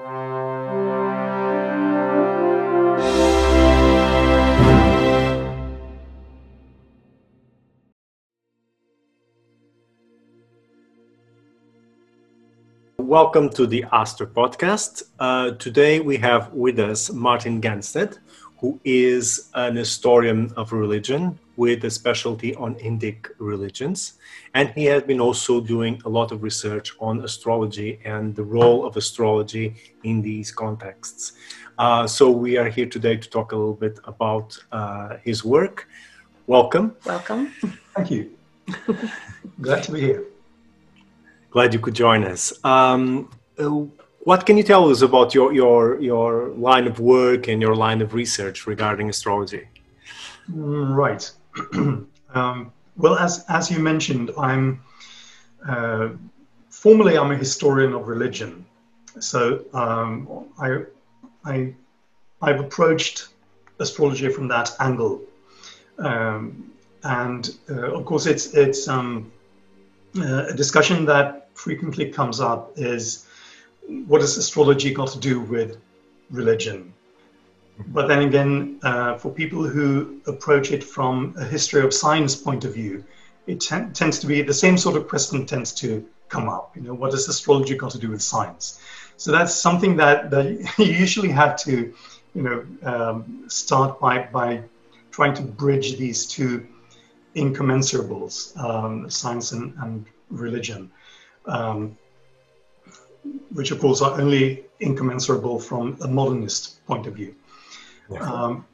Welcome to the Aster podcast. Uh, today we have with us Martin Gansten, who is an historian of religion with a specialty on Indic religions. And he has been also doing a lot of research on astrology and the role of astrology in these contexts. Uh, so we are here today to talk a little bit about uh, his work. Welcome. Welcome. Thank you. Glad to be here. Glad you could join us. Um, uh, what can you tell us about your, your, your line of work and your line of research regarding astrology? Mm, right. um, well, as, as you mentioned, I'm uh, formally I'm a historian of religion. So um, I, I, I've approached astrology from that angle. Um, and uh, of course, it's, it's um, uh, a discussion that frequently comes up is what has astrology got to do with religion? But then again, uh, for people who approach it from a history of science point of view, it t- tends to be the same sort of question tends to come up. You know, what has astrology got to do with science? So that's something that, that you usually have to, you know, um, start by by trying to bridge these two incommensurables, um, science and, and religion um, which of course are only incommensurable from a modernist point of view. Yeah. Um,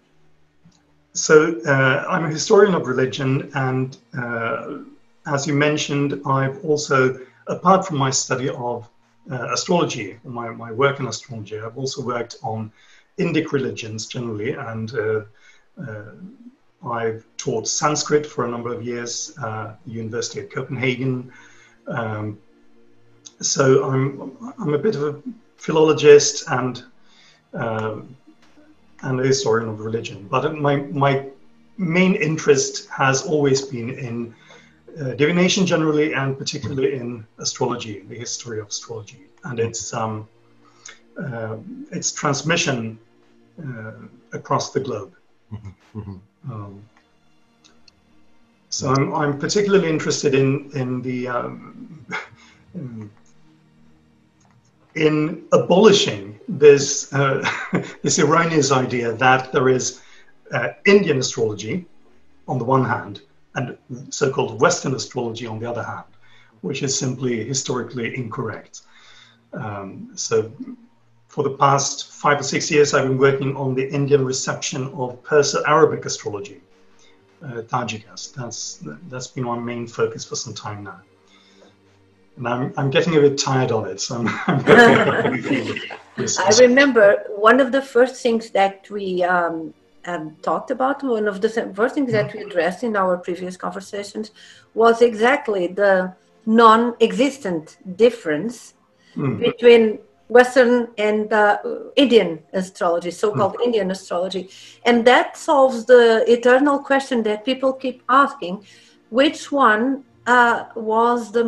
so uh, I'm a historian of religion, and uh, as you mentioned, I've also, apart from my study of uh, astrology, my, my work in astrology, I've also worked on Indic religions generally, and uh, uh, I've taught Sanskrit for a number of years uh, at the University of Copenhagen. Um, so I'm I'm a bit of a philologist and uh, and a historian of religion. But my my main interest has always been in uh, divination generally, and particularly in astrology, the history of astrology, and its um, uh, its transmission uh, across the globe. Mm-hmm. mm-hmm. Um, so I'm, I'm particularly interested in in the um, in in abolishing this, uh, this erroneous idea that there is uh, Indian astrology on the one hand and so called Western astrology on the other hand, which is simply historically incorrect. Um, so, for the past five or six years, I've been working on the Indian reception of Perso Arabic astrology, uh, Tajikas. That's, that's been my main focus for some time now and I'm, I'm getting a bit tired of it. So I'm, I'm I remember one of the first things that we um, um, talked about, one of the first things that we addressed in our previous conversations was exactly the non existent difference mm. between Western and uh, Indian astrology, so called mm. Indian astrology. And that solves the eternal question that people keep asking which one uh, was the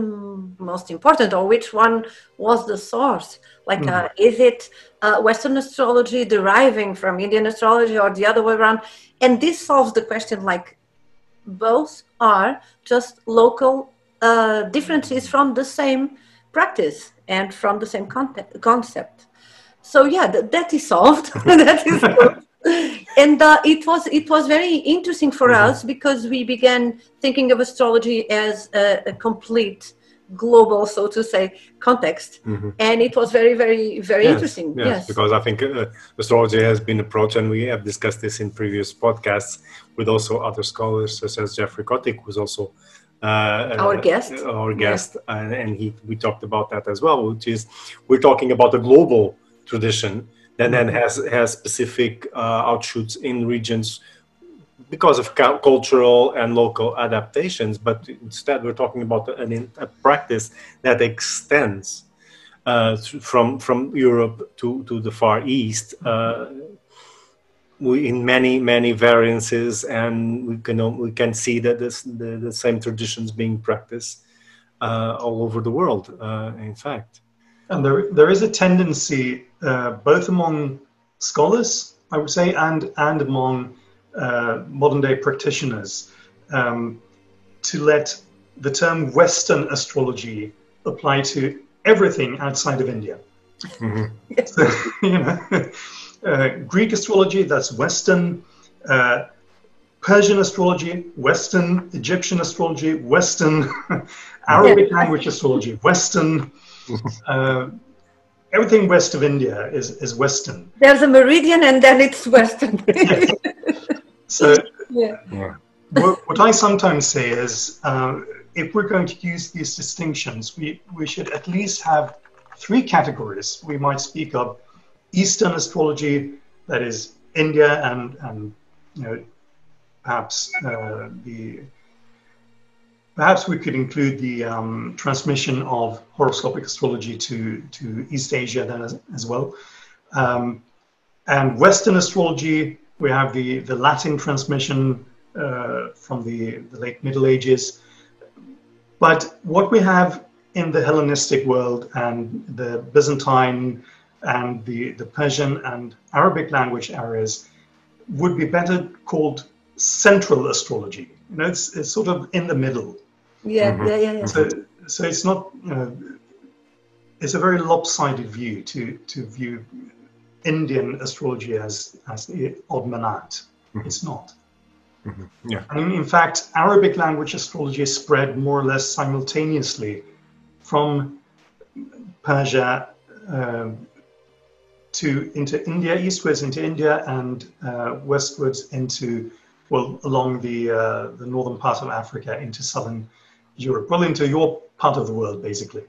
most important or which one was the source? Like mm-hmm. uh, is it uh, western astrology deriving from indian astrology or the other way around? And this solves the question like both are just local uh, differences from the same practice and from the same concept. So yeah th- that is solved. That is and uh, it was it was very interesting for mm-hmm. us because we began thinking of astrology as a, a complete global so to say context mm-hmm. and it was very very very yes, interesting yes, yes, because i think uh, astrology has been approached and we have discussed this in previous podcasts with also other scholars such as jeffrey Kotyk who's also uh, our guest our guest yeah. and, and he we talked about that as well which is we're talking about a global tradition and then has has specific uh, outshoots in regions because of cultural and local adaptations. But instead, we're talking about an, a practice that extends uh, from from Europe to to the Far East. Uh, we, in many many variances, and we can we can see that this, the the same traditions being practiced uh, all over the world. Uh, in fact. And there there is a tendency uh, both among scholars, I would say, and and among uh, modern day practitioners um, to let the term Western astrology apply to everything outside of India. Mm-hmm. so, you know, uh, Greek astrology, that's Western. Uh, Persian astrology, Western, Egyptian astrology, Western, Arabic language astrology, Western. Uh, everything west of India is, is Western. There's a meridian and then it's Western. yes. So, yeah. what, what, I sometimes say is uh, if we're going to use these distinctions, we, we should at least have three categories. We might speak of Eastern astrology, that is India and, and you know, perhaps uh, the perhaps we could include the um, transmission of horoscopic astrology to, to East Asia then as, as well. Um, and Western astrology, we have the, the Latin transmission uh, from the, the late Middle Ages. But what we have in the Hellenistic world and the Byzantine and the, the Persian and Arabic language areas would be better called central astrology. You know, it's, it's sort of in the middle. Yeah, mm-hmm. yeah, yeah, yeah. So, so it's not, you know, it's a very lopsided view to, to view Indian astrology as, as the odd man out. Mm-hmm. It's not. Mm-hmm. Yeah. And in fact, Arabic language astrology spread more or less simultaneously from Persia uh, to into India, eastwards into India, and uh, westwards into well along the uh, the northern part of Africa into southern Europe, well into your part of the world, basically.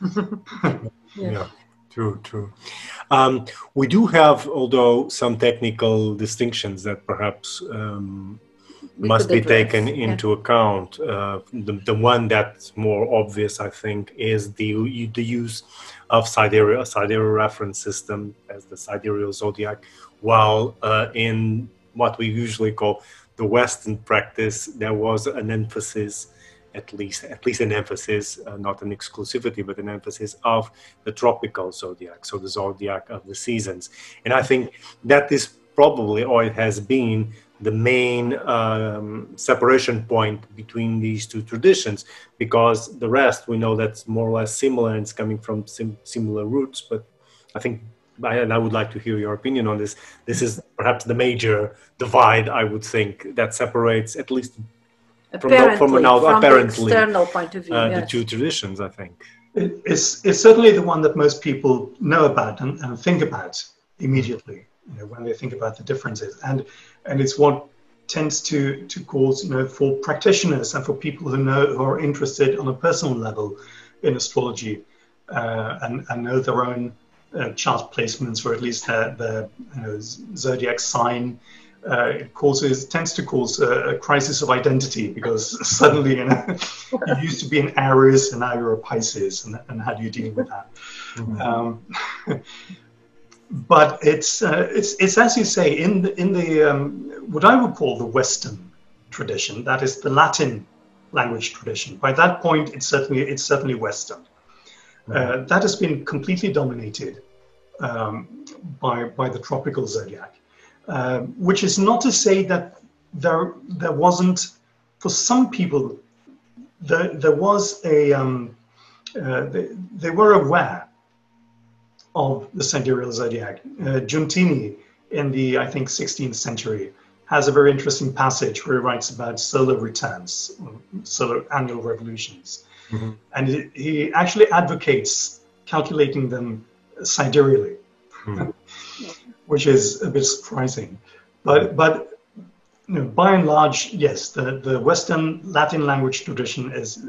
yeah. yeah. True, true. Um, we do have, although, some technical distinctions that perhaps um, must be taken into account. Uh, the, the one that's more obvious, I think, is the the use of sidereal sidereal reference system as the sidereal zodiac, while uh, in what we usually call the Western practice, there was an emphasis at least at least an emphasis, uh, not an exclusivity, but an emphasis of the tropical zodiac, so the zodiac of the seasons. And I think that is probably, or it has been, the main um, separation point between these two traditions because the rest we know that's more or less similar and it's coming from sim- similar roots but i think and i would like to hear your opinion on this this is perhaps the major divide i would think that separates at least from, the, from, an out, from apparently external point of view uh, yes. the two traditions i think it, it's, it's certainly the one that most people know about and, and think about immediately you know, when they think about the differences. And and it's what tends to to cause you know for practitioners and for people who know who are interested on a personal level in astrology uh, and and know their own uh, chart placements or at least their, their you know, zodiac sign. Uh, it causes tends to cause a, a, crisis of identity because suddenly you know you used to be an Aries and now you're a Pisces and, and how do you deal with that? Mm-hmm. Um, but it's uh, it's it's as you say in the in the um, what I would call the Western tradition. That is the Latin language tradition. By that point, it's certainly it's certainly Western. Uh, mm-hmm. that has been completely dominated um, by by the tropical zodiac, uh, which is not to say that there there wasn't for some people there there was a um, uh, they, they were aware of the sidereal zodiac. Uh, Giuntini, in the, I think, 16th century, has a very interesting passage where he writes about solar returns, solar annual revolutions. Mm-hmm. And he, he, actually advocates calculating them sidereally, mm-hmm. Which is a bit surprising. But, but you know, by and large, yes, the, the Western Latin language tradition is,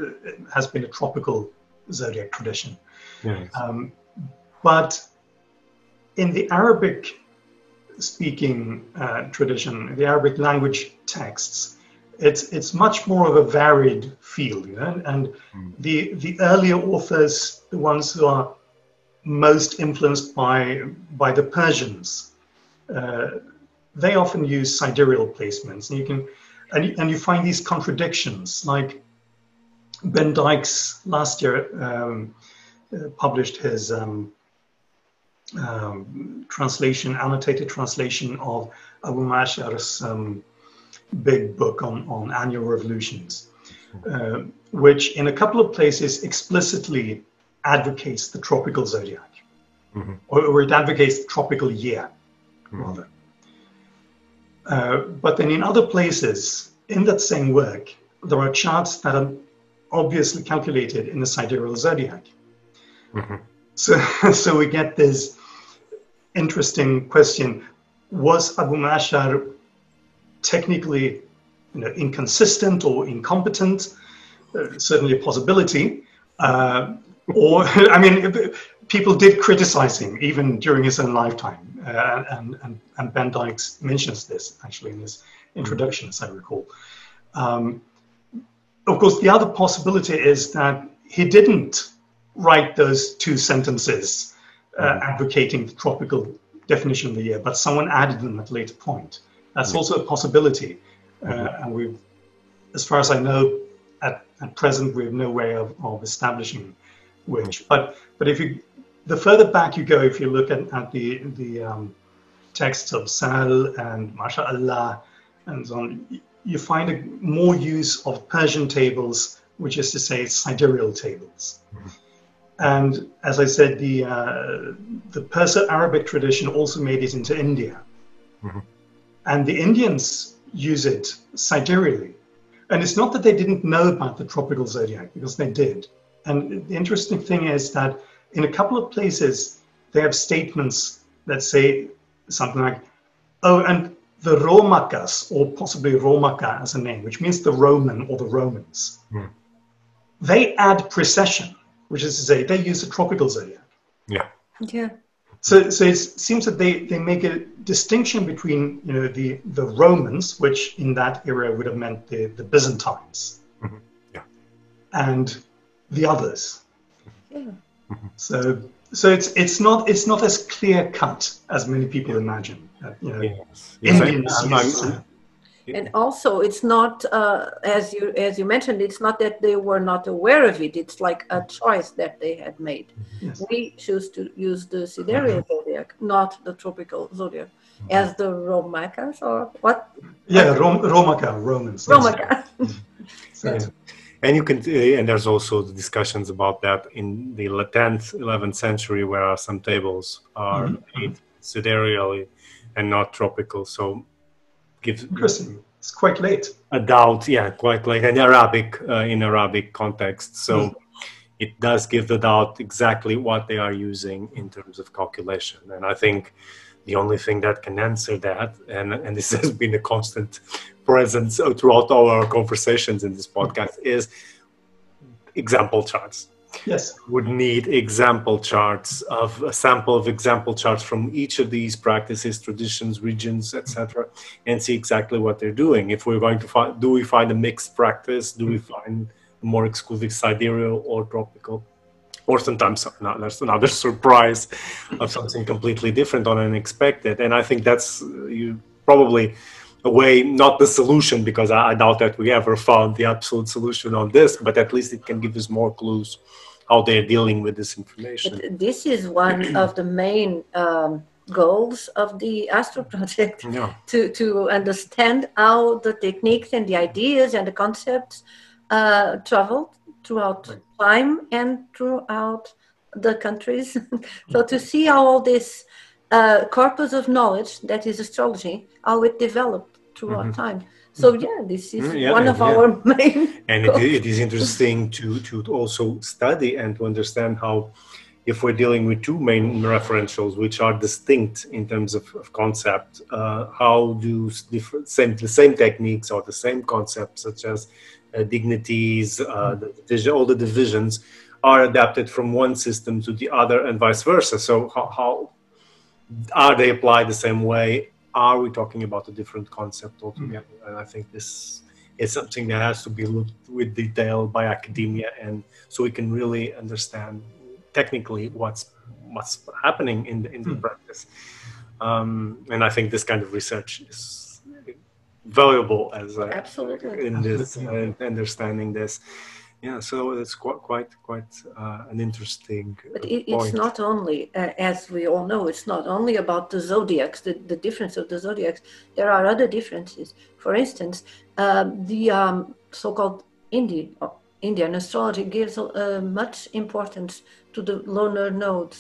has been a tropical zodiac tradition. Yes. Um, but in the Arabic speaking uh, tradition, the Arabic language texts, it's it's much more of a varied field, you know? and mm. the the earlier authors, the ones who are most influenced by by the Persians, uh, they often use sidereal placements, and you can and you, and you find these contradictions, like Ben Dykes last year um, uh, published his um, um, translation, annotated translation of Abu Ma'shar's um, big book on, on annual revolutions, uh, which in a couple of places explicitly advocates the tropical zodiac, mm-hmm. or, or, it advocates the tropical year, mm-hmm. rather. Uh, but then in other places in that same work, there are charts that are obviously calculated in the sidereal zodiac. Mm-hmm. So, so we get this interesting question: Was Abu Ma'shar technically, you know, inconsistent or incompetent? Uh, certainly a possibility. Uh, or, I mean, people did criticize him even during his own lifetime, uh, and, and, and Ben Dykes mentions this actually in his introduction, as I recall. Um, of course, the other possibility is that he didn't write those two sentences uh, mm-hmm. advocating the tropical definition of the year, but someone added them at a later point. That's mm-hmm. also a possibility. Uh, mm-hmm. and we've, as far as I know, at, at present, we have no way of, of establishing which. But, but if you, the further back you go, if you look at, at the, the um, texts of Sahl and MashaAllah and so on, you find a more use of Persian tables, which is to say sidereal tables. Mm-hmm. And as I said, the, uh, the Perso-Arabic tradition also made it into India. Mm-hmm. And the Indians use it sidereally. And it's not that they didn't know about the tropical zodiac, because they did. And the interesting thing is that in a couple of places, they have statements that say something like, oh, and the Romakas, or possibly Romaka as a name, which means the Roman or the Romans, mm. they add precession, which is to say they use the tropical zodiac. Yeah. Yeah. So, so it seems that they, they make a distinction between you know the, the Romans, which in that era would have meant the, the Byzantines, mm-hmm. yeah. and the others. Yeah. Mm-hmm. So so it's it's not it's not as clear cut as many people imagine. Uh, you know, yes. Indians and also it's not uh, as you as you mentioned it's not that they were not aware of it it's like a choice that they had made yes. we choose to use the sidereal mm-hmm. zodiac not the tropical zodiac mm-hmm. as the Romakas or what yeah Rom- Romaka romans Romaka so, and you can uh, and there's also the discussions about that in the 10th 11th century where some tables are mm-hmm. made sidereally and not tropical. So gives interesting. It's quite late. a doubt yeah quite late in arabic uh, in arabic context. So mm. it does give the doubt exactly what they are using in terms of calculation. And i think the only thing that can answer that and, and this has been a constant presence throughout our conversations in this podcast is example charts. Yes. Would need example charts of a sample of example charts from each of these practices, traditions, regions, etc., and see exactly what they're doing. If we're going to find, do we find a mixed practice? Do we find more exclusive sidereal or tropical? Or sometimes there's another surprise of something completely different or unexpected. And I think that's you probably a way, not the solution, because I, I, doubt that we ever found the absolute solution on this, but at least it can give us more clues how they're dealing with this information. But this is one of the main um, goals of the Astro Project yeah. to, to understand how the techniques and the ideas and the concepts uh, traveled throughout right. time and throughout the countries. so to see how all this uh, corpus of knowledge that is astrology, how it developed throughout mm-hmm. time. So mm-hmm. yeah, this is mm, yeah, one of yeah. our main. And it, it is interesting to to also study and to understand how, if we're dealing with two main referentials which are distinct in terms of, of concept, uh, how do different same the same techniques or the same concepts such as uh, dignities, uh, mm-hmm. the all the divisions are adapted from one system to the other and vice versa. So how, how are they applied the same way? Are we talking about a different concept altogether? Mm-hmm. And I think this is something that has to be looked with detail by academia, and so we can really understand technically what's what's happening in the in the mm-hmm. practice. Um, and I think this kind of research is valuable as absolutely in this uh, understanding this yeah so it's quite quite quite uh, an interesting but it, it's not only uh, as we all know it's not only about the zodiacs the, the difference of the zodiacs. There are other differences. For instance um, the um, so-called indian uh, indian astrology gives uh, much importance to the lunar nodes.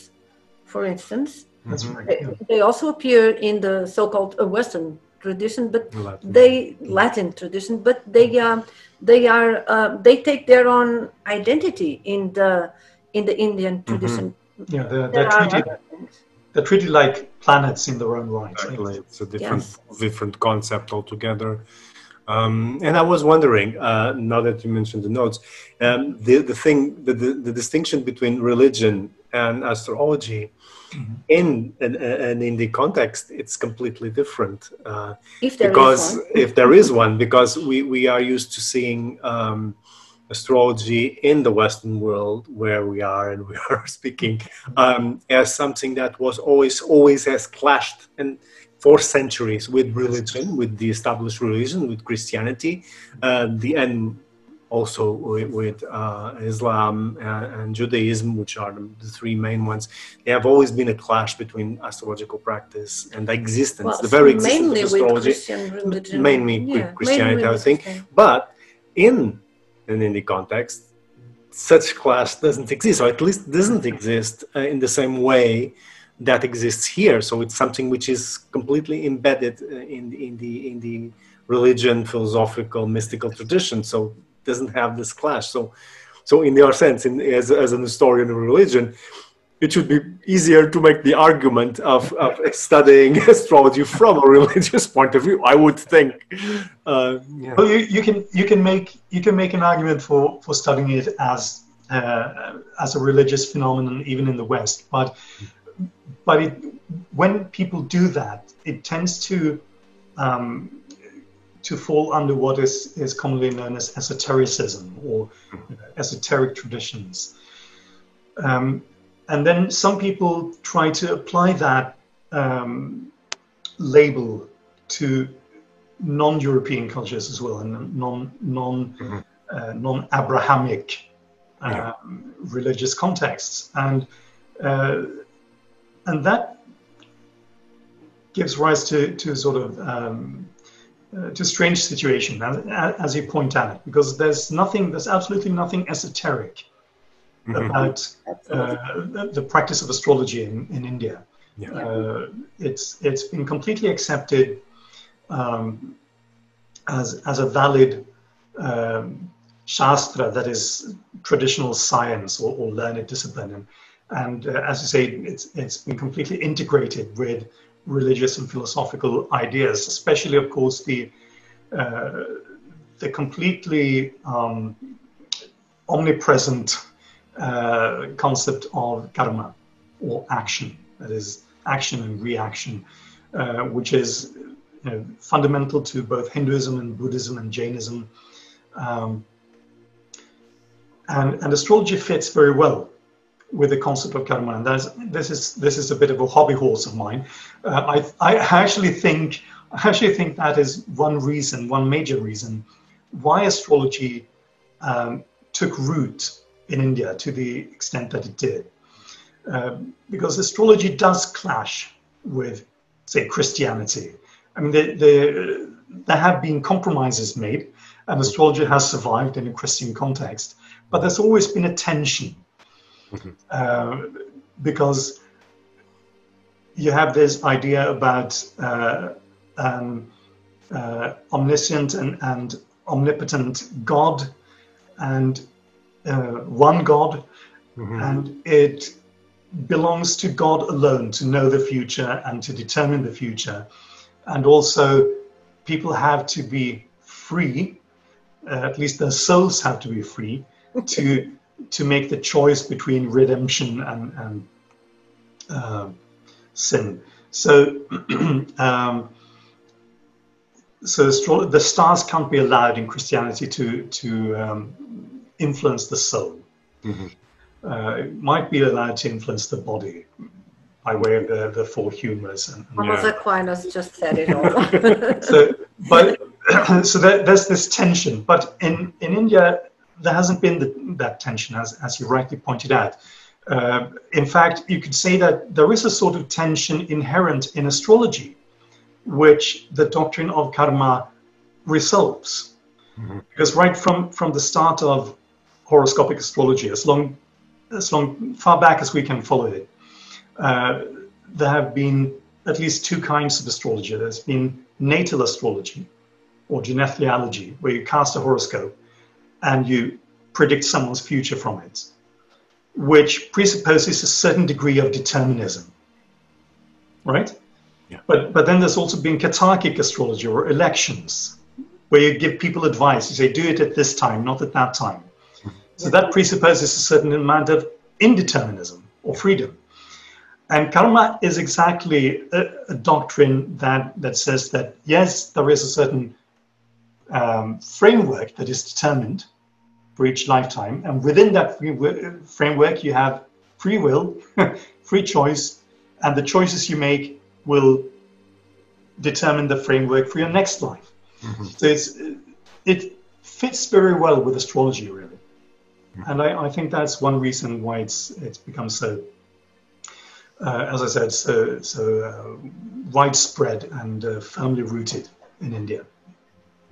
For instance that's right they, they also appear in the so-called uh, western tradition but Latin. they latin tradition but they um, they are uh, they take their own identity in the in the Indian mm-hmm. tradition. Mm-hmm. Yeah, they're, they're treated they're treated like planets in their own right. Exactly. It's a different yes. different concept altogether. Um, and I was wondering, uh, now that you mentioned the nodes, um, the the thing, the, the, the distinction between religion and astrology mm-hmm. in an, an Indic context, it's completely different. Uh, if because if there is one, because we, we are used to seeing um, astrology in the Western world where we are and we are speaking um, as something that was always always has clashed and for centuries with religion, with the established religion, with Christianity, uh, the and also with, with uh, Islam and, and, Judaism, which are the, the, three main ones, they have always been a clash between astrological practice and the existence, well, the very existence of astrology, religion, mainly yeah, Christianity, mainly I think. But in an Indic context, such clash doesn't exist, or at least doesn't exist uh, in the same way that exists here. So it's something which is completely embedded uh, in, in the in the religion, philosophical, mystical tradition. So doesn't have this clash. So, so in your sense, in, as, as an historian of religion, it should be easier to make the argument of, of studying astrology from a religious point of view. I would think. Uh, yeah. Well, you, you can you can make you can make an argument for for studying it as uh, as a religious phenomenon, even in the West. But but it, when people do that, it tends to um, to fall under what is, is commonly known as esotericism or you know, esoteric traditions. Um, and then some people try to apply that um, label to non-European cultures as well, and non non mm-hmm. uh, non-Abrahamic um, yeah. religious contexts, and uh, and that gives rise to to sort of um, uh, to a strange situation, as, as, you point out, because there's nothing, there's absolutely nothing esoteric mm-hmm. about uh, the, the, practice of astrology in, in India. Yeah. Uh, it's it's been completely accepted um, as as a valid um, shastra, that is traditional science or, or learned discipline, and, and uh, as you say, it's it's been completely integrated with religious and philosophical ideas, especially, of course, the uh, the completely um, omnipresent uh, concept of karma or action, that is, action and reaction, uh, which is you know, fundamental to both Hinduism and Buddhism and Jainism. Um, and, and astrology fits very well with the concept of karma. And this is this is a bit of a hobby horse of mine. Uh, I I actually think I actually think that is one reason, one major reason, why astrology um, took root in India to the extent that it did. Um, because astrology does clash with, say, Christianity. I mean, the, the, there have been compromises made, and astrology has survived in a Christian context, but there's always been a tension mm-hmm. uh, because you have this idea about uh, um, uh, omniscient and, and, omnipotent God and uh, one God, mm-hmm. and it belongs to God alone to know the future and to determine the future. And also, people have to be free, uh, at least their souls have to be free, to to make the choice between redemption and, and uh, sin. So, um, so the stars can't be allowed in Christianity to to um, influence the soul. Mm-hmm. Uh, it might be allowed to influence the body by way of the, the four humors. And, and Thomas yeah. Aquinas just said it all. so, but so there, there's this tension. But in in India, there hasn't been the, that tension, as, as you rightly pointed out. Uh, in fact, you could say that there is a sort of tension inherent in astrology, which the doctrine of karma resolves. Mm-hmm. Because right from, from the start of horoscopic astrology, as long as long far back as we can follow it, uh, there have been at least two kinds of astrology. There's been natal astrology or genethliology, where you cast a horoscope and you predict someone's future from it, which presupposes a certain degree of determinism. Right? Yeah. But, but then there's also been katarchic astrology or elections, where you give people advice. You say, do it at this time, not at that time. So that presupposes a certain amount of indeterminism or freedom. And karma is exactly a, a, doctrine that, that says that yes, there is a certain um, framework that is determined for each lifetime, and within that framework, you have free will, free choice, and the choices you make will determine the framework for your next life. Mm-hmm. So it's, it fits very well with astrology, really. Mm-hmm. And I, I think that's one reason why it's it's become so uh, as I said, so, so uh, widespread and uh, firmly rooted in India.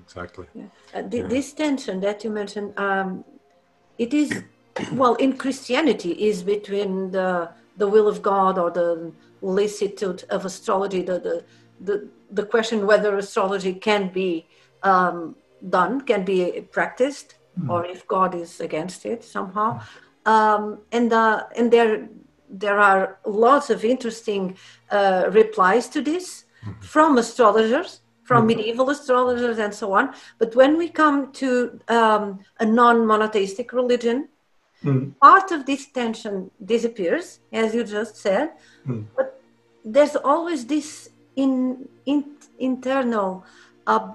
Exactly. Yeah. Uh, th- yeah. This tension that you mentioned, um, it is, well, in Christianity, is between the the will of God or the licitude of astrology, the the the, the question whether astrology can be um, done, can be practiced, mm. or if God is against it somehow. Um, and uh, and there there are lots of interesting uh, replies to this mm-hmm. from astrologers, from mm-hmm. medieval astrologers, and so on. But when we come to um, a non monotheistic religion, mm. part of this tension disappears, as you just said. Mm. But there's always this in, in internal, uh,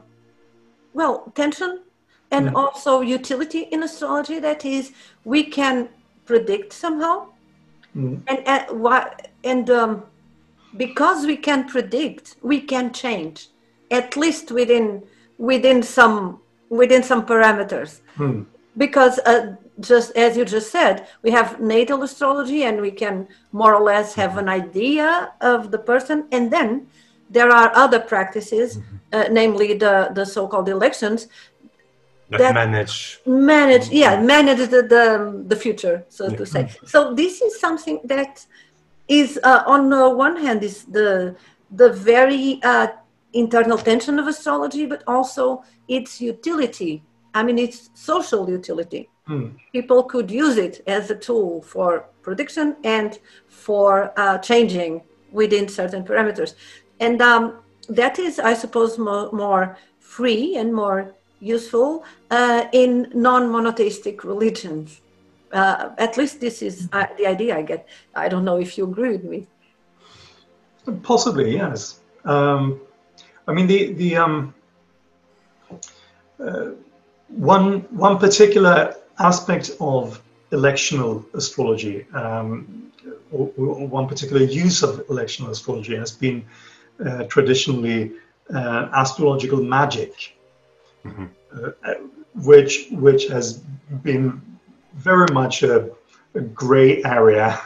well, tension and mm. also utility in astrology. That is, we can predict somehow Mm. And and, what, and um, because we can predict, we can change, at least within within some within some parameters. Mm. Because uh, just as you just said, we have natal astrology, and we can more or less have an idea of the person, and then there are other practices, mm-hmm. uh, namely the the so-called elections, that, that manage manage yeah manage the the, the future so yeah. to say so this is something that is uh, on the one hand is the the very uh, internal tension of astrology but also its utility i mean its social utility hmm. people could use it as a tool for prediction and for uh, changing within certain parameters and um, that is i suppose more, more free and more useful uh, in non-monotheistic religions. Uh, at least this is uh, the idea I get. I don't know if you agree with me. Possibly, yes. Um, I mean, the the um, uh, one one particular aspect of electional astrology, um, or, or, one particular use of electional astrology, has been uh, traditionally uh, astrological magic mm-hmm. uh, which which has been very much a, a grey area.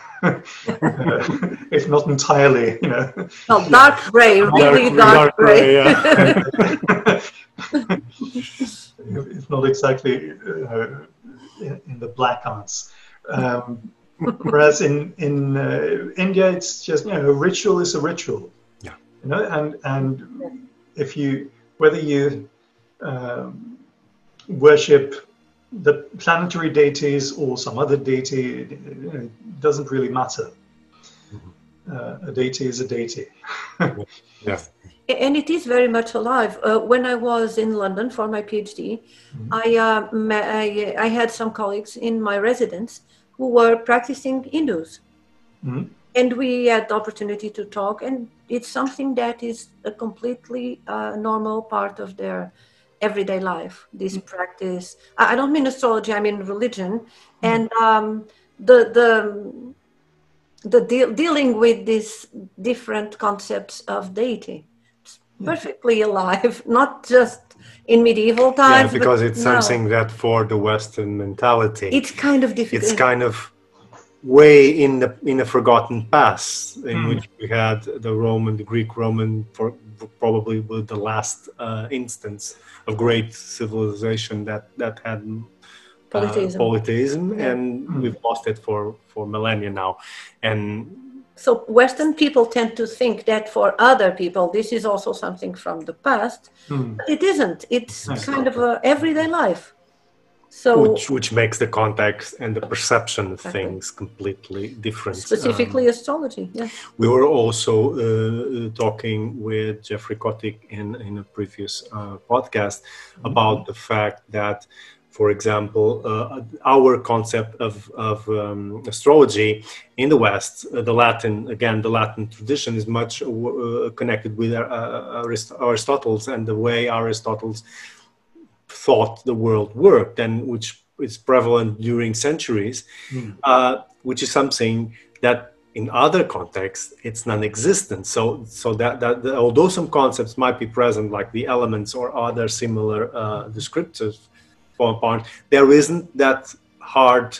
If not entirely, you know. Oh, dark grey, really dark, dark grey. Yeah. if not exactly uh, in the black arts. Um, whereas in in uh, India, it's just you know, a ritual is a ritual. Yeah. You know, and and if you whether you um, worship the planetary deities or some other deity, it doesn't really matter. Mm-hmm. Uh, a deity is a deity. yes. And it is very much alive. Uh, when I was in London for my PhD, mm-hmm. I, uh, I, I, had some colleagues in my residence who were practicing Hindus. Mm-hmm. And we had the opportunity to talk, and it's something that is a completely uh, normal part of their everyday life, this mm-hmm. practice. I don't mean astrology, I mean religion. Mm-hmm. And um, the, the, the de- dealing with these different concepts of deity. It's perfectly alive, not just in medieval times. Yeah, because it's no. something that for the Western mentality, it's kind of difficult. It's kind of way in the in a forgotten past in mm. which we had the Roman, the Greek Roman, for probably with the last uh, instance of great civilization that that had uh, polytheism, polytheism yeah. and mm. we've lost it for for millennia now, and so Western people tend to think that for other people this is also something from the past, mm. but it isn't. It's kind of a everyday life. So which which makes the context and the perception of exactly. things completely different. Specifically, um, astrology. Yeah. We were also uh, talking with Jeffrey Kotyk in in a previous uh, podcast mm-hmm. about the fact that for example, uh, our concept of, of um, astrology in the West, uh, the Latin, again, the Latin tradition is much uh, connected with uh, Arist- Aristotle's and the way Aristotle's thought the world worked and which is prevalent during centuries, mm. which is something that in other contexts it's non-existent so so that, that, although some concepts might be present like the elements or other similar uh, descriptors part, there isn't that hard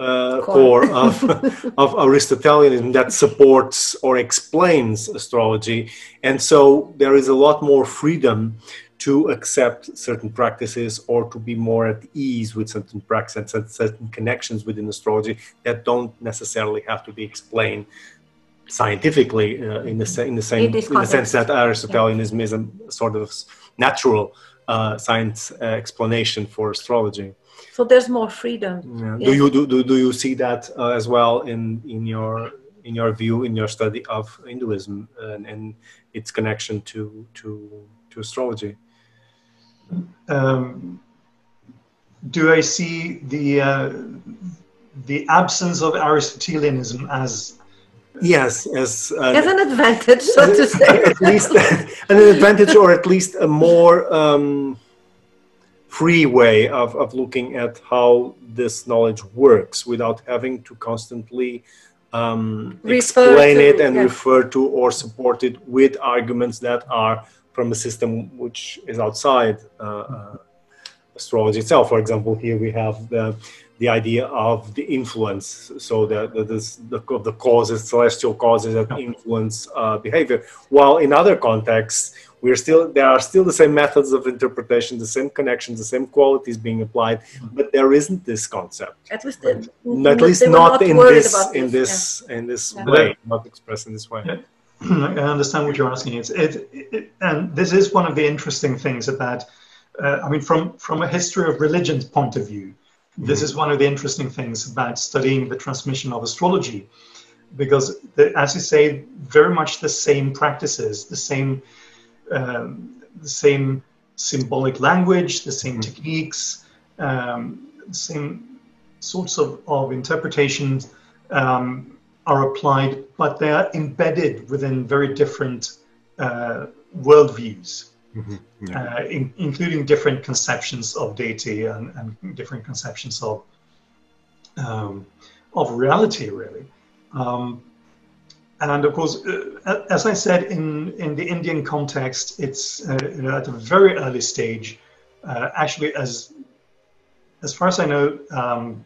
uh, core of, of Aristotelianism that supports or explains astrology. And so there is a lot more freedom to accept certain practices or to be more at ease with certain practices and certain connections within astrology that don't necessarily have to be explained scientifically uh, in the in the same in the sense that Aristotelianism yeah. is a sort of natural uh, science uh, explanation for astrology. So there's more freedom. Yeah. Yeah. Do you do, do, do you see that uh, as well in in your in your view in your study of Hinduism and, and its connection to to to astrology? Um, do I see the uh, the absence of Aristotelianism as Yes, as uh, as an advantage, so to say. at least an advantage, or at least a more um, free way of, of looking at how this knowledge works without having to constantly um, explain to, it and yeah. refer to or support it with arguments that are from a system which is outside uh, uh, astrology itself. For example, here we have the the idea of the influence, so that the, the, the causes, celestial causes that influence uh, behavior. While in other contexts, we're still there are still the same methods of interpretation, the same connections, the same qualities being applied, but there isn't this concept. At least, right? at least not, not in this, this, in this yeah. in this yeah. way, not expressed in this way. I understand what you're asking. It's it, it, and this is one of the interesting things about. Uh, I mean, from from a history of religion's point of view, this is one of the interesting things about studying the transmission of astrology, because, the, as you say, very much the same practices, the same, um, the same symbolic language, the same mm-hmm. techniques, um, same sorts of, of interpretations um, are applied, but they are embedded within very different uh, worldviews mm-hmm. yeah. uh, in, including different conceptions of deity and, and different conceptions of um, of reality, really. Um, and of course, uh, as I said, in, in the Indian context, it's uh, you know, at a very early stage. Uh, actually, as as far as I know, um,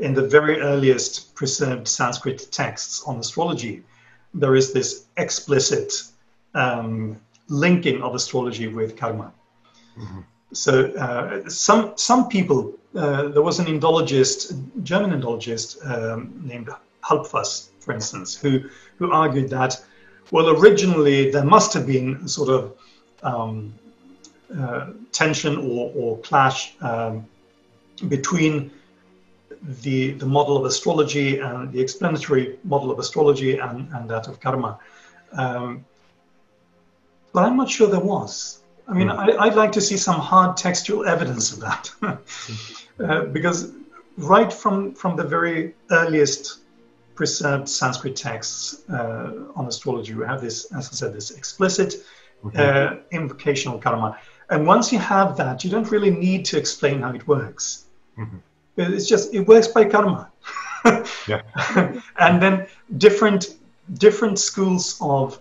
in the very earliest preserved Sanskrit texts on astrology, there is this explicit um, linking of astrology with karma. Mm-hmm. So uh, some some people, uh, there was an Indologist, German Indologist um, named Halbfass, for instance, who who argued that, well, originally there must have been sort of um, uh, tension or, or clash um, between the the model of astrology and the explanatory model of astrology and, and that of karma. Um, but I'm not sure there was. I mean, mm. I, would like to see some hard textual evidence of that, uh, because right from from the very earliest preserved Sanskrit texts uh, on astrology, we have this, as I said, this explicit mm-hmm. uh, invocational karma, and once you have that, you don't really need to explain how it works. Mm-hmm. It's just it works by karma. yeah. and then different different schools of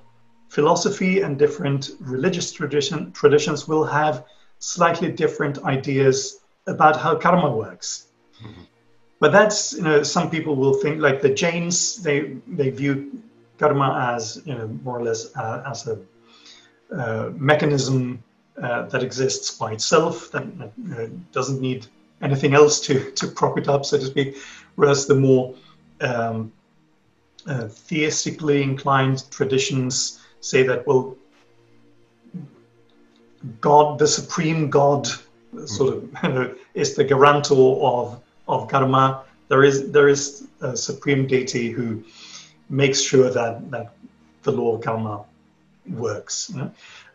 philosophy and different religious tradition, traditions will have slightly different ideas about how karma works. Mm-hmm. But that's you know some people will think like the Jains they they view karma as you know more or less uh, as a uh, mechanism uh, that exists by itself that uh, doesn't need anything else to to prop it up so to speak. Whereas the more um, uh, theistically inclined traditions say that well God, the supreme God, sort of is the guarantor of of karma. There is there is a supreme deity who makes sure that that the law of karma works, you know?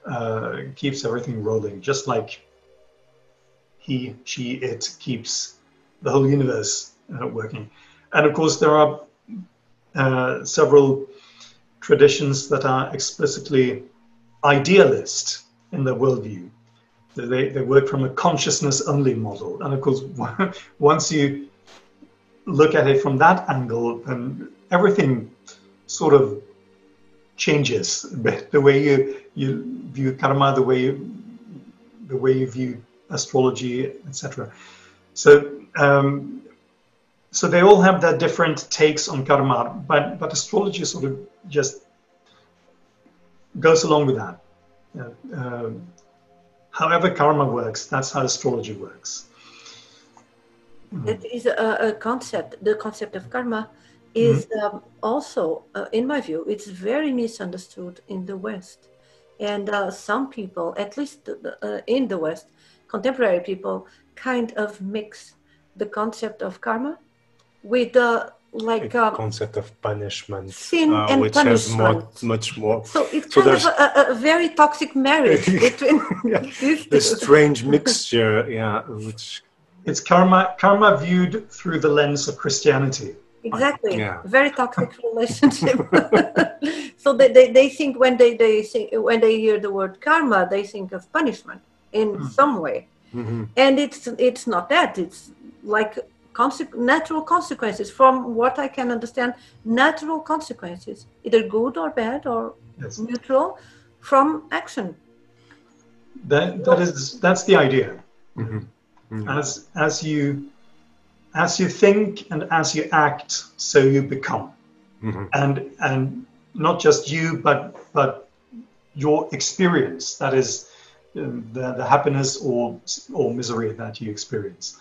uh, keeps everything rolling, just like he, she, it keeps the whole universe uh, working. And of course, there are uh, several traditions that are explicitly idealist in their worldview. They, they work from a consciousness only model. And of course, once you look at it from that angle, then everything sort of changes the way you, you view karma, the way you, the way you view astrology, etc. So, um, so they all have their different takes on karma, but but astrology sort of just goes along with that. Uh, uh, however karma works, that's how astrology works. It is a, a concept. The concept of karma is mm-hmm. um, also, uh, in my view, it's very misunderstood in the West. And uh, some people, at least uh, in the West, contemporary people, kind of mix the concept of karma with the like the um, concept of punishment, sin uh, and which punishment. has much, much more. So it's so kind of a, a, very toxic marriage between yeah, the strange mixture, yeah, which it's karma karma viewed through the lens of Christianity. Exactly. Yeah. Very toxic relationship. so they, they, they think when they, they think, when they hear the word karma, they think of punishment in mm-hmm. some way. Mm-hmm. And it's it's not that. It's like conse- natural consequences from what I can understand, natural consequences, either good or bad or yes. neutral from action. That that is that's the idea. Mm-hmm. Mm-hmm. As as you as you think and as you act, so you become. Mm-hmm. And and not just you, but but your experience. That is the, the happiness or or misery that you experience.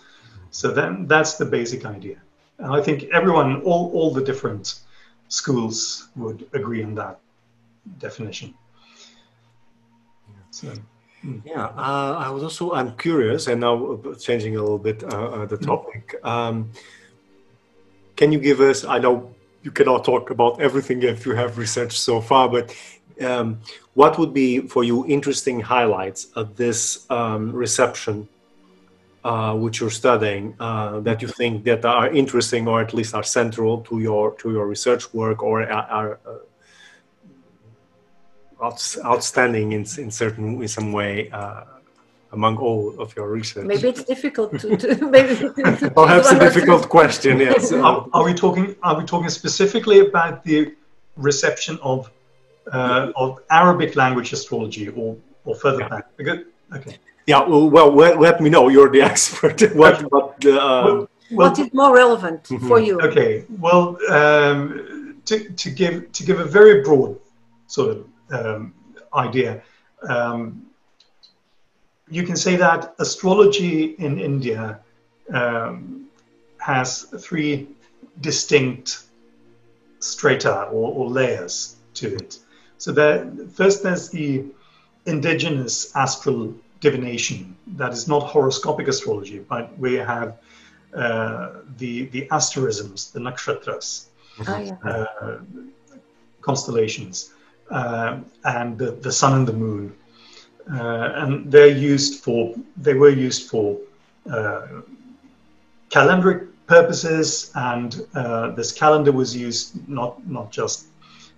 So then that's the basic idea. And I think everyone, all all the different schools would agree on that definition. So. Hmm. Yeah, uh, I was also I'm curious, and now changing a little bit uh, uh, the hmm. topic. Um, can you give us? I know you cannot talk about everything if you have researched so far, but um, what would be for you interesting highlights of this um, reception, uh, which you're studying, uh, that you think that are interesting or at least are central to your to your research work or are, are uh, outstanding in, in certain in some way uh, among all of your research? Maybe it's difficult to, to maybe perhaps a difficult question. Yes. Are, are, we talking? Are we talking specifically about the reception of uh, of Arabic language astrology or or further yeah. back? Because, okay. Yeah. Well, well, let me know. You're the expert. what, what, uh, well, what is more relevant mm-hmm. for you? Okay. Well, um, to, to give to give a very broad sort of um, idea. Um, you can say that astrology in India um, has three distinct strata or, or, layers to it. So there, first there's the indigenous astral divination that is not horoscopic astrology, but we have uh, the the asterisms, the nakshatras, oh, yeah. uh, constellations uh, and the, the sun and the moon. Uh, and they're used for, they were used for uh, calendric purposes, and uh, this calendar was used not, not just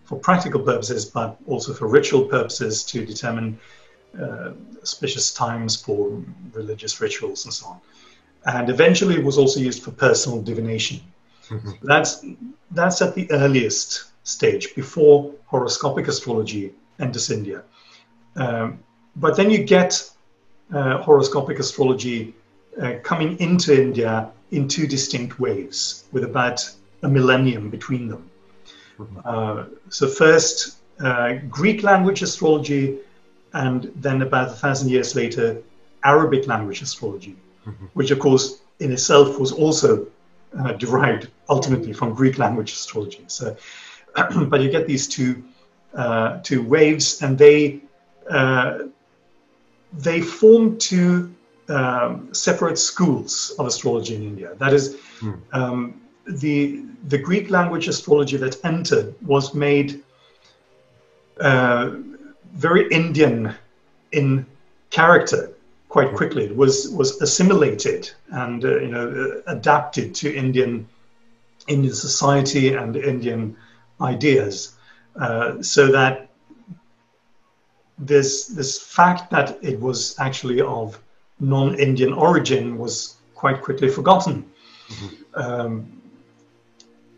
for practical purposes, but also for ritual purposes to determine uh, auspicious times for religious rituals and so on. And eventually it was also used for personal divination. Mm-hmm. That's, that's at the earliest stage before horoscopic astrology enters India. Um, but then you get uh, horoscopic astrology uh, coming into India in two distinct waves, with about a millennium between them. Uh, so, first, uh, Greek language astrology, and then about a thousand years later, Arabic language astrology, mm-hmm. which, of course, in itself was also uh, derived ultimately from Greek language astrology. So, but you get these two uh, two waves, and they uh, they form two um, separate schools of astrology in India. That is, mm. um, the the Greek language astrology that entered was made uh, very Indian in character quite quickly. It was was assimilated and uh, you know adapted to Indian Indian society and Indian ideas, uh, so that this this fact that it was actually of non-Indian origin was quite quickly forgotten. Mm-hmm. Um,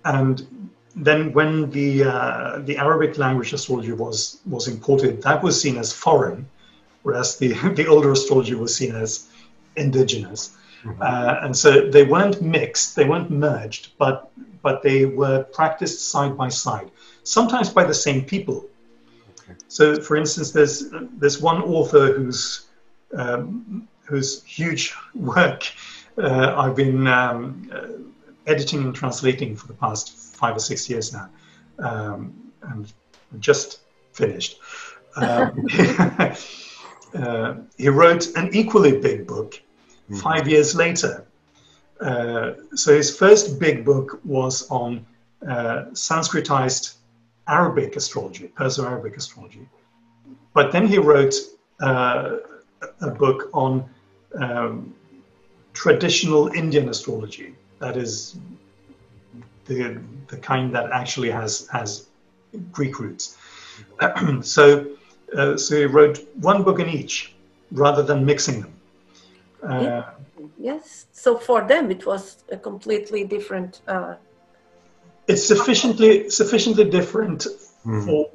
and then when the uh, the Arabic language astrology was was imported, that was seen as foreign, whereas the the older astrology was seen as indigenous. Mm-hmm. Uh, and so they weren't mixed, they weren't merged, but but they were practiced side by side, sometimes by the same people. Okay. So, for instance, there's there's one author whose um, whose huge work uh, I've been um, uh, editing and translating for the past five or six years now, um, and just finished. Um, uh, he wrote an equally big book mm-hmm. five years later. Uh, so his first big book was on uh, Sanskritized Arabic astrology, Perso-Arabic astrology. But then he wrote uh, a book on um, traditional Indian astrology. That is the the kind that actually has has Greek roots. so uh, so he wrote one book in each, rather than mixing them. Uh, yes. So for them, it was a completely different. Uh... It's sufficiently sufficiently different mm. for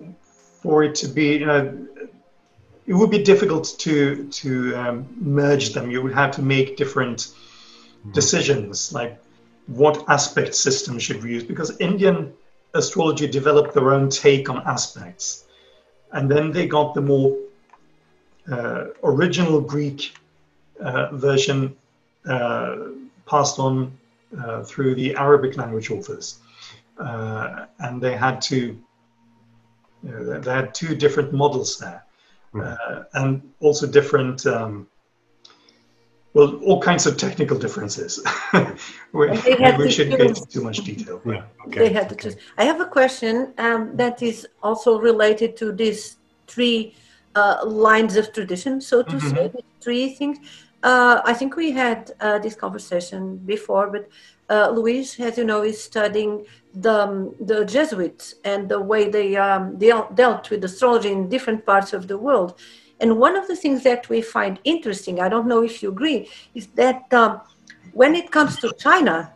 for it to be. You know, it would be difficult to to um, merge them. You would have to make different mm. decisions, like what aspect system should we use? Because Indian astrology developed their own take on aspects, and then they got the more uh, original Greek uh, version uh, passed on uh, through the Arabic language authors, uh, and they had to. You know, they had two different models there, mm. and also different um, well, all kinds of technical differences. we, we shouldn't get into too much detail. Yeah, okay. They had to okay. choose. I have a question um, that is also related to these three uh, lines of tradition, so to mm-hmm. say, three things. Uh, I think we had uh, this conversation before, but uh, Luis, as you know, is studying the, um, the Jesuits and the way they um, dealt with astrology in different parts of the world. And one of the things that we find interesting, I don't know if you agree, is that um, when it comes to China,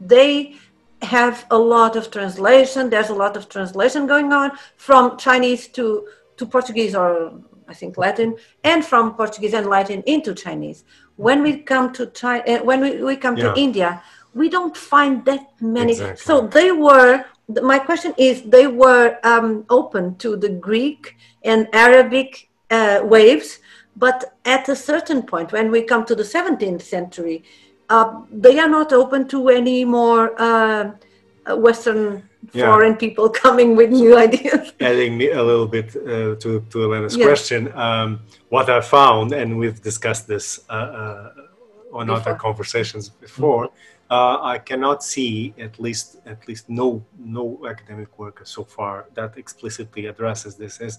they have a lot of translation. There's a lot of translation going on from Chinese to, to Portuguese or I think Latin, and from Portuguese and Latin into Chinese. When we come to China, uh, when we, we come yeah. to India, we don't find that many. Exactly. So they were. My question is, they were um, open to the Greek and Arabic uh, waves, but at a certain point, when we come to the 17th century, uh, they are not open to any more uh, Western yeah. foreign people coming with new ideas. Adding me a little bit uh, to, to Elena's question, um, what I found, and we've discussed this uh, uh, on before. other conversations before, uh, I cannot see at least at least no no academic work so far that explicitly addresses this. Is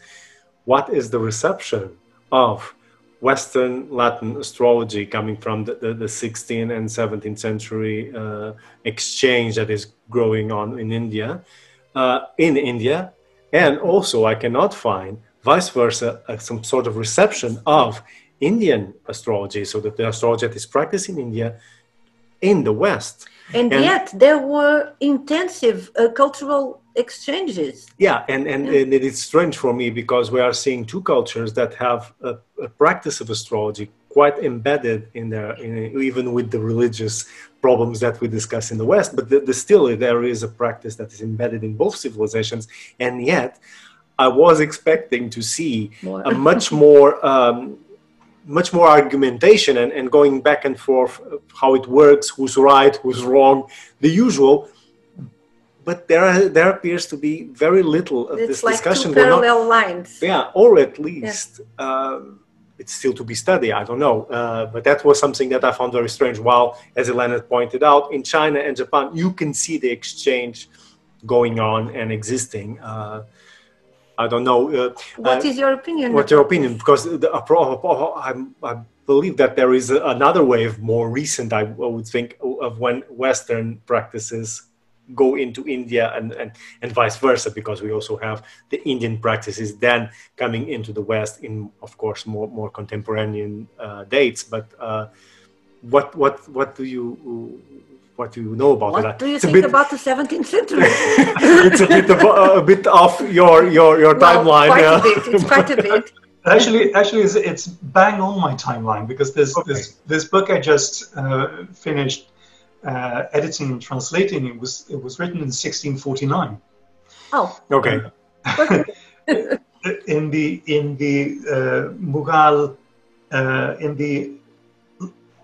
what is the reception of Western Latin astrology coming from the, the, the 16th and 17th century uh, exchange that is growing on in India, uh, in India, and also I cannot find vice versa uh, some sort of reception of Indian astrology, so that the astrology that is practiced in India in the West. And, and yet there were intensive uh, cultural exchanges. Yeah, and, and, yeah. and, it is strange for me because we are seeing two cultures that have a, a, practice of astrology quite embedded in there, in, even with the religious problems that we discuss in the West. But the, the still, there is a practice that is embedded in both civilizations, and yet I was expecting to see more. a much more um, much more argumentation and, and going back and forth how it works, who's right, who's wrong, the usual. But there are, there appears to be very little of it's this like discussion. Two parallel lines. Yeah, or at least yeah. uh, it's still to be studied. I don't know, uh, but that was something that I found very strange. While, as Elena pointed out, in China and Japan, you can see the exchange going on and existing. Uh, I don't know. Uh, what is your opinion? What's your opinion? Because the, I, I believe that there is another wave, more recent, I would think, of when Western practices go into India and, and, and vice versa, because we also have the Indian practices then coming into the West in, of course, more, more contemporary uh, dates. But uh, what, what, what do you what do you know about what that? do you it's think bit, about the 17th century? it's a bit of a bit off your your your well, timeline. Quite yeah. a bit. It's quite a bit. Actually, actually, it's, it's, bang on my timeline because this okay. this this book I just uh, finished uh, editing and translating. It was it was written in 1649. Oh. Okay. in the in the uh, Mughal uh, in the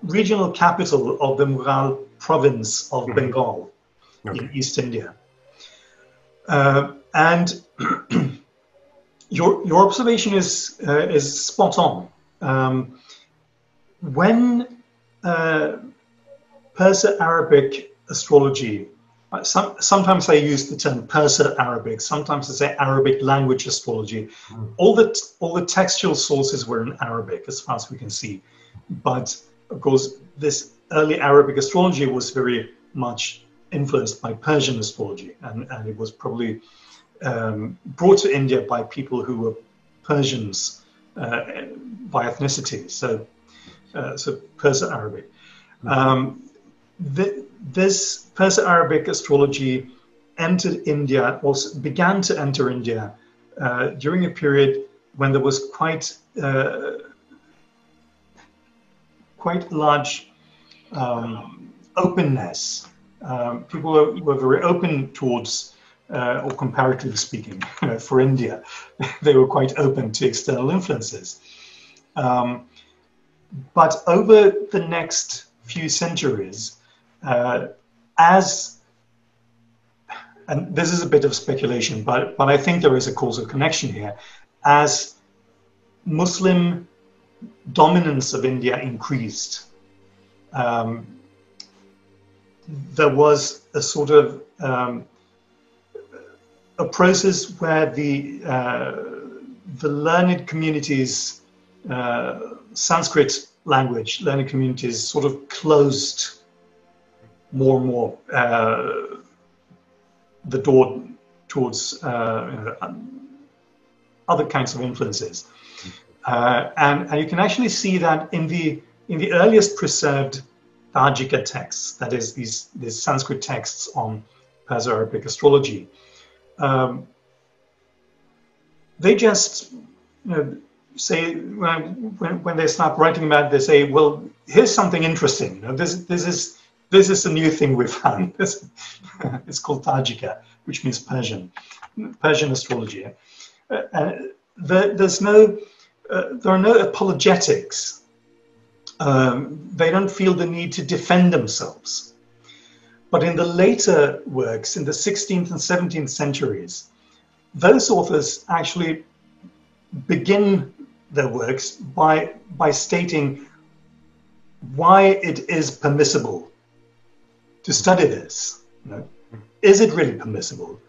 regional capital of the Mughal province of mm-hmm. Bengal okay. in East India. Uh, and your, your observation is, uh, is spot on. Um, when uh, Perso-Arabic astrology, some, sometimes I use the term Perso-Arabic, sometimes I say Arabic language astrology. Mm. All, the, all the textual sources were in Arabic, as far as we can see. But of course, this early Arabic astrology was very much influenced by Persian astrology, and, and it was probably um, brought to India by people who were Persians uh, by ethnicity, so uh, so Perso-Arabic. Mm-hmm. This Perso-Arabic astrology entered India, also began to enter India uh, during a period when there was quite uh, quite large um, openness. Um, people were, were, very open towards, uh, or comparatively speaking, for India, they were quite open to external influences. Um, but over the next few centuries, uh, as and this is a bit of speculation, but but I think there is a causal connection here. As Muslim dominance of India increased, um, there was a sort of um, a process where the uh, the learned communities, uh, Sanskrit language learned communities, sort of closed more and more uh, the door towards uh, other kinds of influences, uh, and, and you can actually see that in the in the earliest preserved Tajika texts, that is, these, these Sanskrit texts on Perso-Arabic astrology, um, they just you know, say when, when, when, they start writing about it, they say, well, here's something interesting. You know, this, this is this is a new thing we found. This, it's called Tajika, which means Persian, Persian astrology. Uh, uh, there, there's no, uh, there are no apologetics um, they don't feel the need to defend themselves. But in the later works, in the 16th and 17th centuries, those authors actually begin their works by, by stating why it is permissible to study this. You know? Is it really permissible?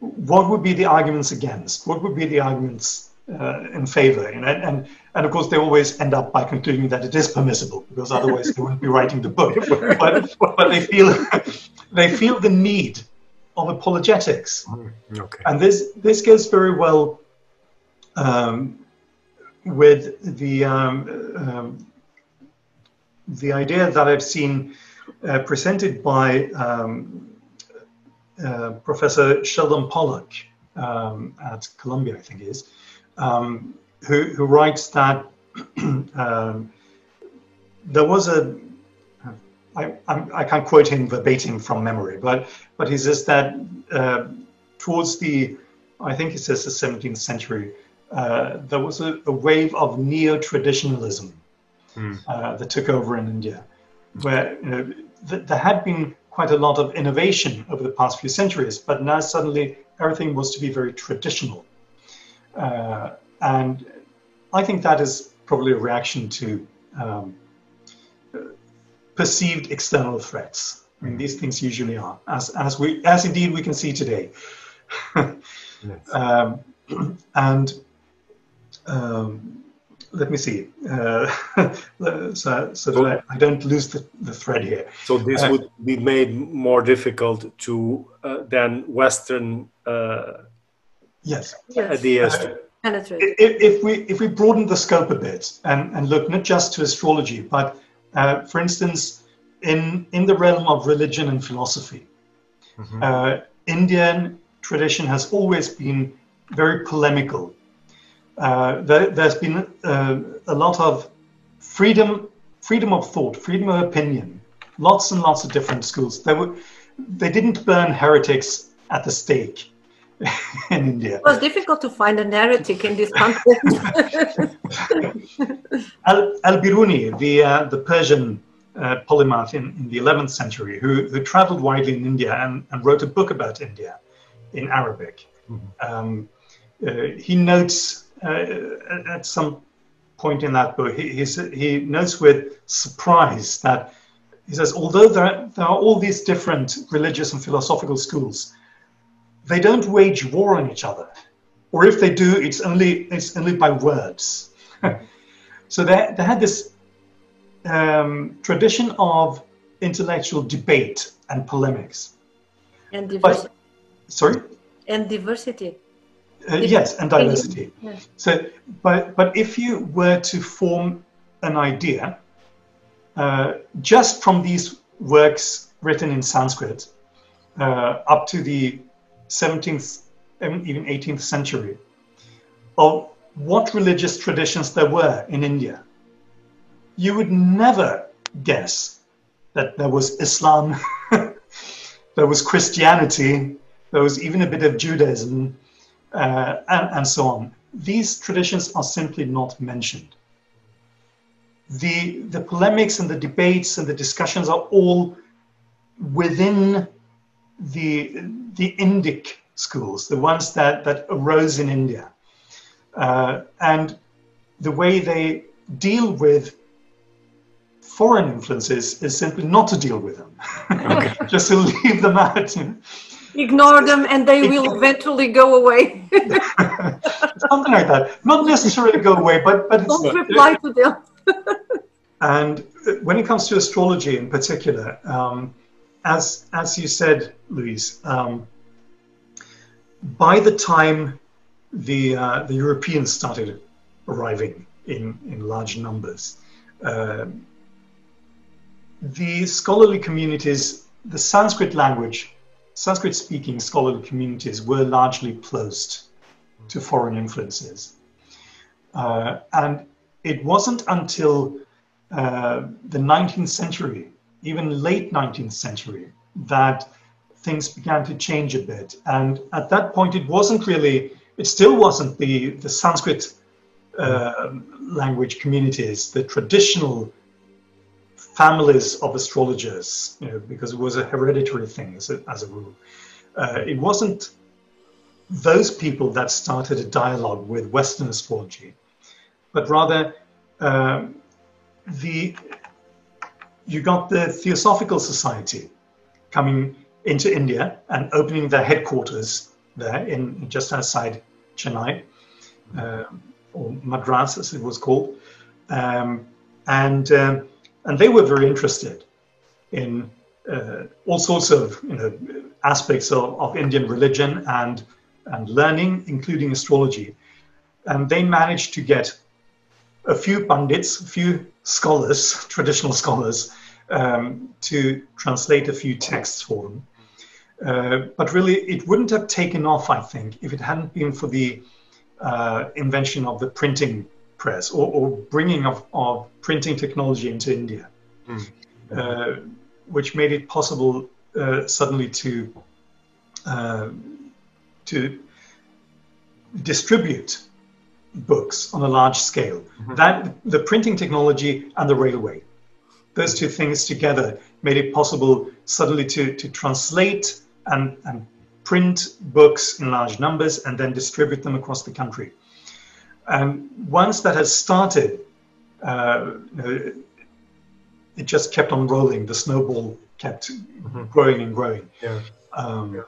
What would be the arguments against? What would be the arguments uh, in favor. And, and, and of course, they always end up by concluding that it is permissible because otherwise they wouldn't be writing the book. But, but they feel they feel the need of apologetics, okay. and this this goes very well um, with the um, um, the idea that I've seen uh, presented by um, uh, Professor Sheldon Pollock um, at Columbia, I think it is, um, who, who, writes that um, there was a I, I, can't quote him verbatim from memory, but but he says that uh, towards the I think he says the 17th century, uh, there was a, a, wave of neo-traditionalism mm. uh, that took over in India, where you know, th- there had been quite a lot of innovation over the past few centuries, but now suddenly everything was to be very traditional, uh, and I think that is probably a reaction to um, perceived external threats. I mean, these things usually are, as, as we, as indeed we can see today. yes. um, and um, let me see, uh, so, so that I, I, don't lose the, the thread here. So this uh, would be made more difficult to uh, than Western uh, yes. ideas. Uh, if, if, we if we broaden the scope a bit and, and look not just to astrology, but uh, for instance, in, in the realm of religion and philosophy, mm-hmm. uh, Indian tradition has always been very polemical. Uh, there, has been uh, a lot of freedom, freedom of thought, freedom of opinion, lots and lots of different schools. They, were, they didn't burn heretics at the stake in India. It was difficult to find a heretic in this country. Al, Al-Biruni, the, uh, the Persian uh, polymath in, in the 11th century, who, who traveled widely in India and, and wrote a book about India in Arabic. Mm-hmm. Um, uh, he notes uh, at some point in that book, he, he notes with surprise that he says, although there, there are all these different religious and philosophical schools, they don't wage war on each other. Or if they do, it's only, it's only by words. so they, they had this um, tradition of intellectual debate and polemics. And diversity. But, sorry? And diversity. Uh, yes, and diversity. Yes. So, but, but if you were to form an idea uh, just from these works written in Sanskrit uh, up to the 17th, even 18th century, of what religious traditions there were in India, you would never guess that there was Islam, there was Christianity, there was even a bit of Judaism, uh, and, and so on. These traditions are simply not mentioned. The, the polemics and the debates and the discussions are all within the, the Indic schools, the ones that, that arose in India. Uh, and the way they deal with foreign influences is simply not to deal with them, okay. just to leave them out. Ignore them and they will eventually go away. Something like that. Not necessarily go away, but, but don't reply to them. and when it comes to astrology in particular, um, as as you said, Luis, um, by the time the uh, the Europeans started arriving in in large numbers, uh, the scholarly communities, the Sanskrit language, Sanskrit speaking scholarly communities were largely closed to foreign influences, uh, and it wasn't until uh, the 19th century even late 19th century, that things began to change a bit. And at that point, it wasn't really, it still wasn't the, the Sanskrit uh, language communities, the traditional families of astrologers, you know, because it was a hereditary thing as a, as a rule. Uh, it wasn't those people that started a dialogue with Western astrology, but rather um, the you got the Theosophical Society coming into India and opening their headquarters there in just outside Chennai, uh, or Madras as it was called, um, and um, and they were very interested in uh, all sorts of you know aspects of, of Indian religion and and learning, including astrology, and they managed to get a few pundits, a few scholars, traditional scholars, um, to translate a few texts for them. Uh, but really, it wouldn't have taken off, I think, if it hadn't been for the uh, invention of the printing press or, or bringing of, of printing technology into India, mm. uh, which made it possible uh, suddenly to uh, to distribute books on a large scale. Mm-hmm. That the printing technology and the railway, those two things together made it possible suddenly to, to translate and, and print books in large numbers and then distribute them across the country. And once that has started, uh, it just kept on rolling. The snowball kept mm-hmm. growing and growing. Yeah. Um, yeah.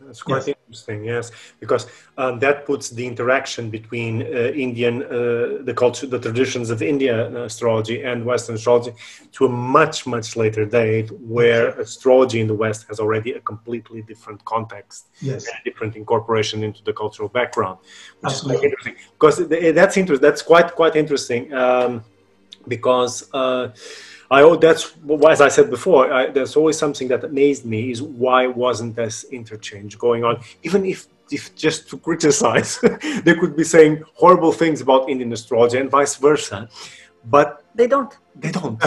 That's quite yes. Interesting, yes, because um, that puts the interaction between uh, Indian, uh, the culture, the traditions of Indian astrology and Western astrology to a much, much later date, where astrology in the West has already a completely different context, yes, and different incorporation into the cultural background, which Absolutely. is quite interesting. Because that's interesting. That's quite quite interesting um, because. Uh, I oh, that's as I said before. I, there's always something that amazed me is why wasn't this interchange going on? Even if, if just to criticize, they could be saying horrible things about Indian astrology and vice versa, but they don't. They don't.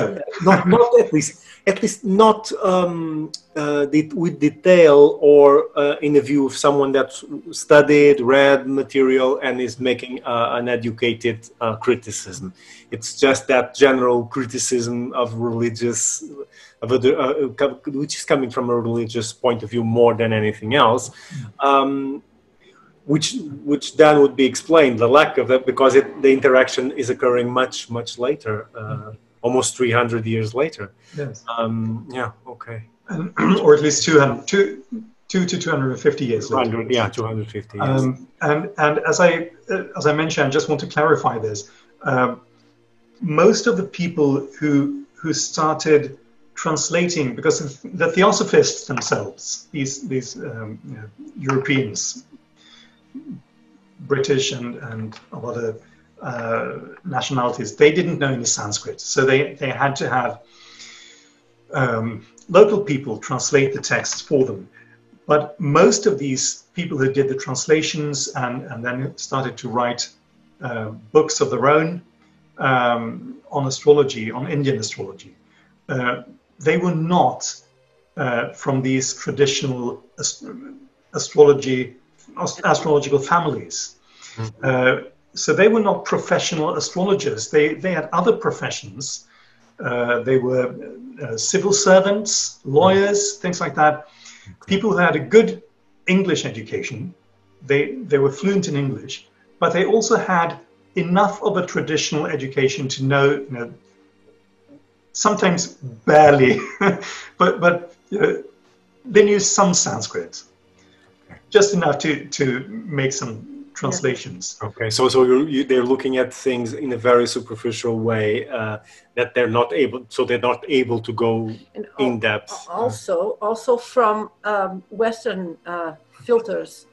not, not at least at least not um, uh, with detail or uh, in the view of someone that studied, read material, and is making uh, an educated uh, criticism. It's just that general criticism of religious, of a, uh, which is coming from a religious point of view more than anything else. Um, which which then would be explained the lack of that because it, the interaction is occurring much much later uh, almost 300 years later. Yes. Um, yeah. Okay. And, or at least 200, two, two to 250 years 200, later. Yeah, 250 years. Um, and and as I as I mentioned, I just want to clarify this. Um, most of the people who who started translating because the theosophists themselves, these these um, you know, Europeans, British and and other uh, nationalities, they didn't know any Sanskrit. So they, they had to have um, local people translate the texts for them. But most of these people who did the translations and, and then started to write uh, books of their own um, on astrology, on Indian astrology, uh, they were not uh, from these traditional ast- astrology astrological families. Mm-hmm so they were not professional astrologers. They, they had other professions. Uh, they were uh, civil servants, lawyers, things like that. People who had a good English education. They, they were fluent in English, but they also had enough of a traditional education to know, you know sometimes barely, but, but you know, they knew some Sanskrit, just enough to, to make some translations. Okay, so so you, they're looking at things in a very superficial way uh, that they're not able, so they're not able to go and in depth. Also, also from um, Western uh, filters.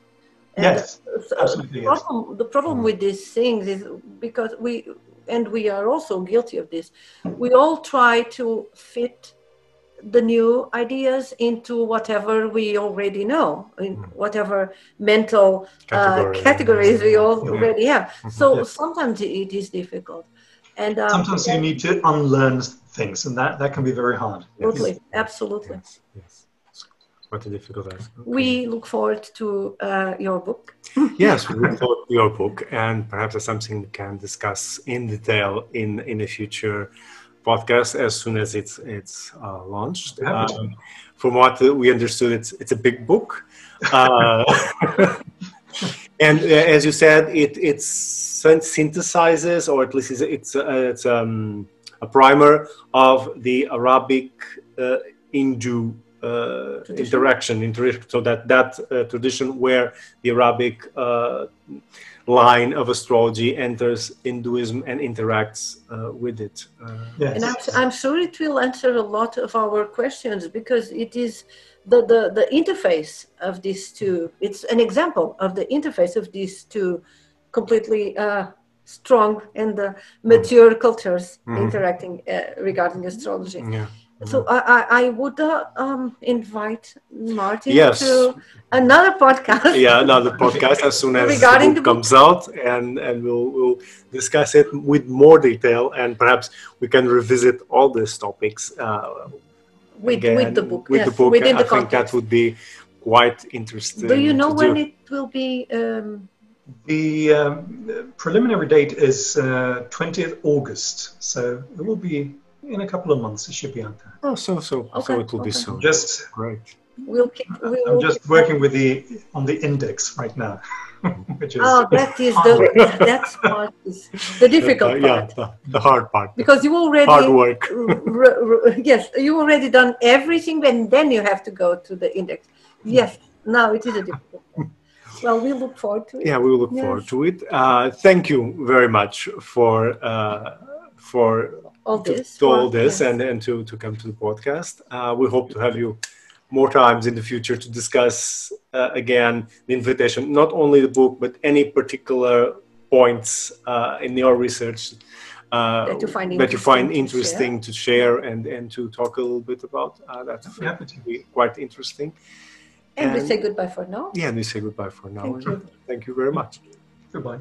And yes, absolutely. The problem, yes. the problem with these things is because we, and we are also guilty of this. We all try to fit the new ideas into whatever we already know, in mm. whatever mental Category. uh, categories we already have. Mm-hmm. So yes. sometimes it is difficult. And um, sometimes you need to unlearn things, and that, that can be very hard. Absolutely, yes. absolutely. Yes. yes. Quite a difficult task. Okay. We look forward to uh, your book. yes, we look forward to your book, and perhaps that's something we can discuss in detail in in the future podcast as soon as it's it's uh, launched. Um, from what we understood, it's it's a big book, uh, and uh, as you said, it it synthesizes, or at least it's it's, uh, it's um, a primer of the Arabic uh, Hindu uh, interaction, interaction, so that that uh, tradition where the Arabic uh, line of astrology enters Hinduism and interacts uh, with it. Uh, yes. And I'm, I'm, sure it will answer a lot of our questions because it is the, the, the interface of these two, it's an example of the interface of these two completely uh, strong and uh, mature cultures mm-hmm. interacting uh, regarding astrology. Yeah. So I, I would uh, um, invite Martin Yes. to another podcast. yeah, another podcast as soon as Regarding the the book comes out, and and we'll we'll discuss it with more detail, and perhaps we can revisit all these topics uh, with, again with the book. With yes, the book, within I the think that context. would be quite interesting. Do you know when do. it will be? Um, The um, preliminary date is uh, 20th August, so it will be in a couple of months. It should be out there. Oh, so so Okay, so it will be soon. Just Great. we'll keep. We will I'm just keep- working with the on the index right now, which is Oh, that is the that's part is the difficult yeah, part the, the hard part. because you already hard work. r- r- yes you already done everything and then you have to go to the index yes now it is a difficult part. well we look forward to it Yeah, we will look Yes. forward to it. Uh, thank you very much for uh, for all to, this to all this and, and to, to come to the podcast. Uh, we hope to have you more times in the future to discuss uh, again the invitation, not only the book, but any particular points uh, in your research uh, That you find that you find interesting interesting to share and, and to talk a little bit about. Uh, that I'm to. be quite interesting. and we say goodbye for now Yeah, and we say goodbye for now. Thank you. Thank you very much. Goodbye.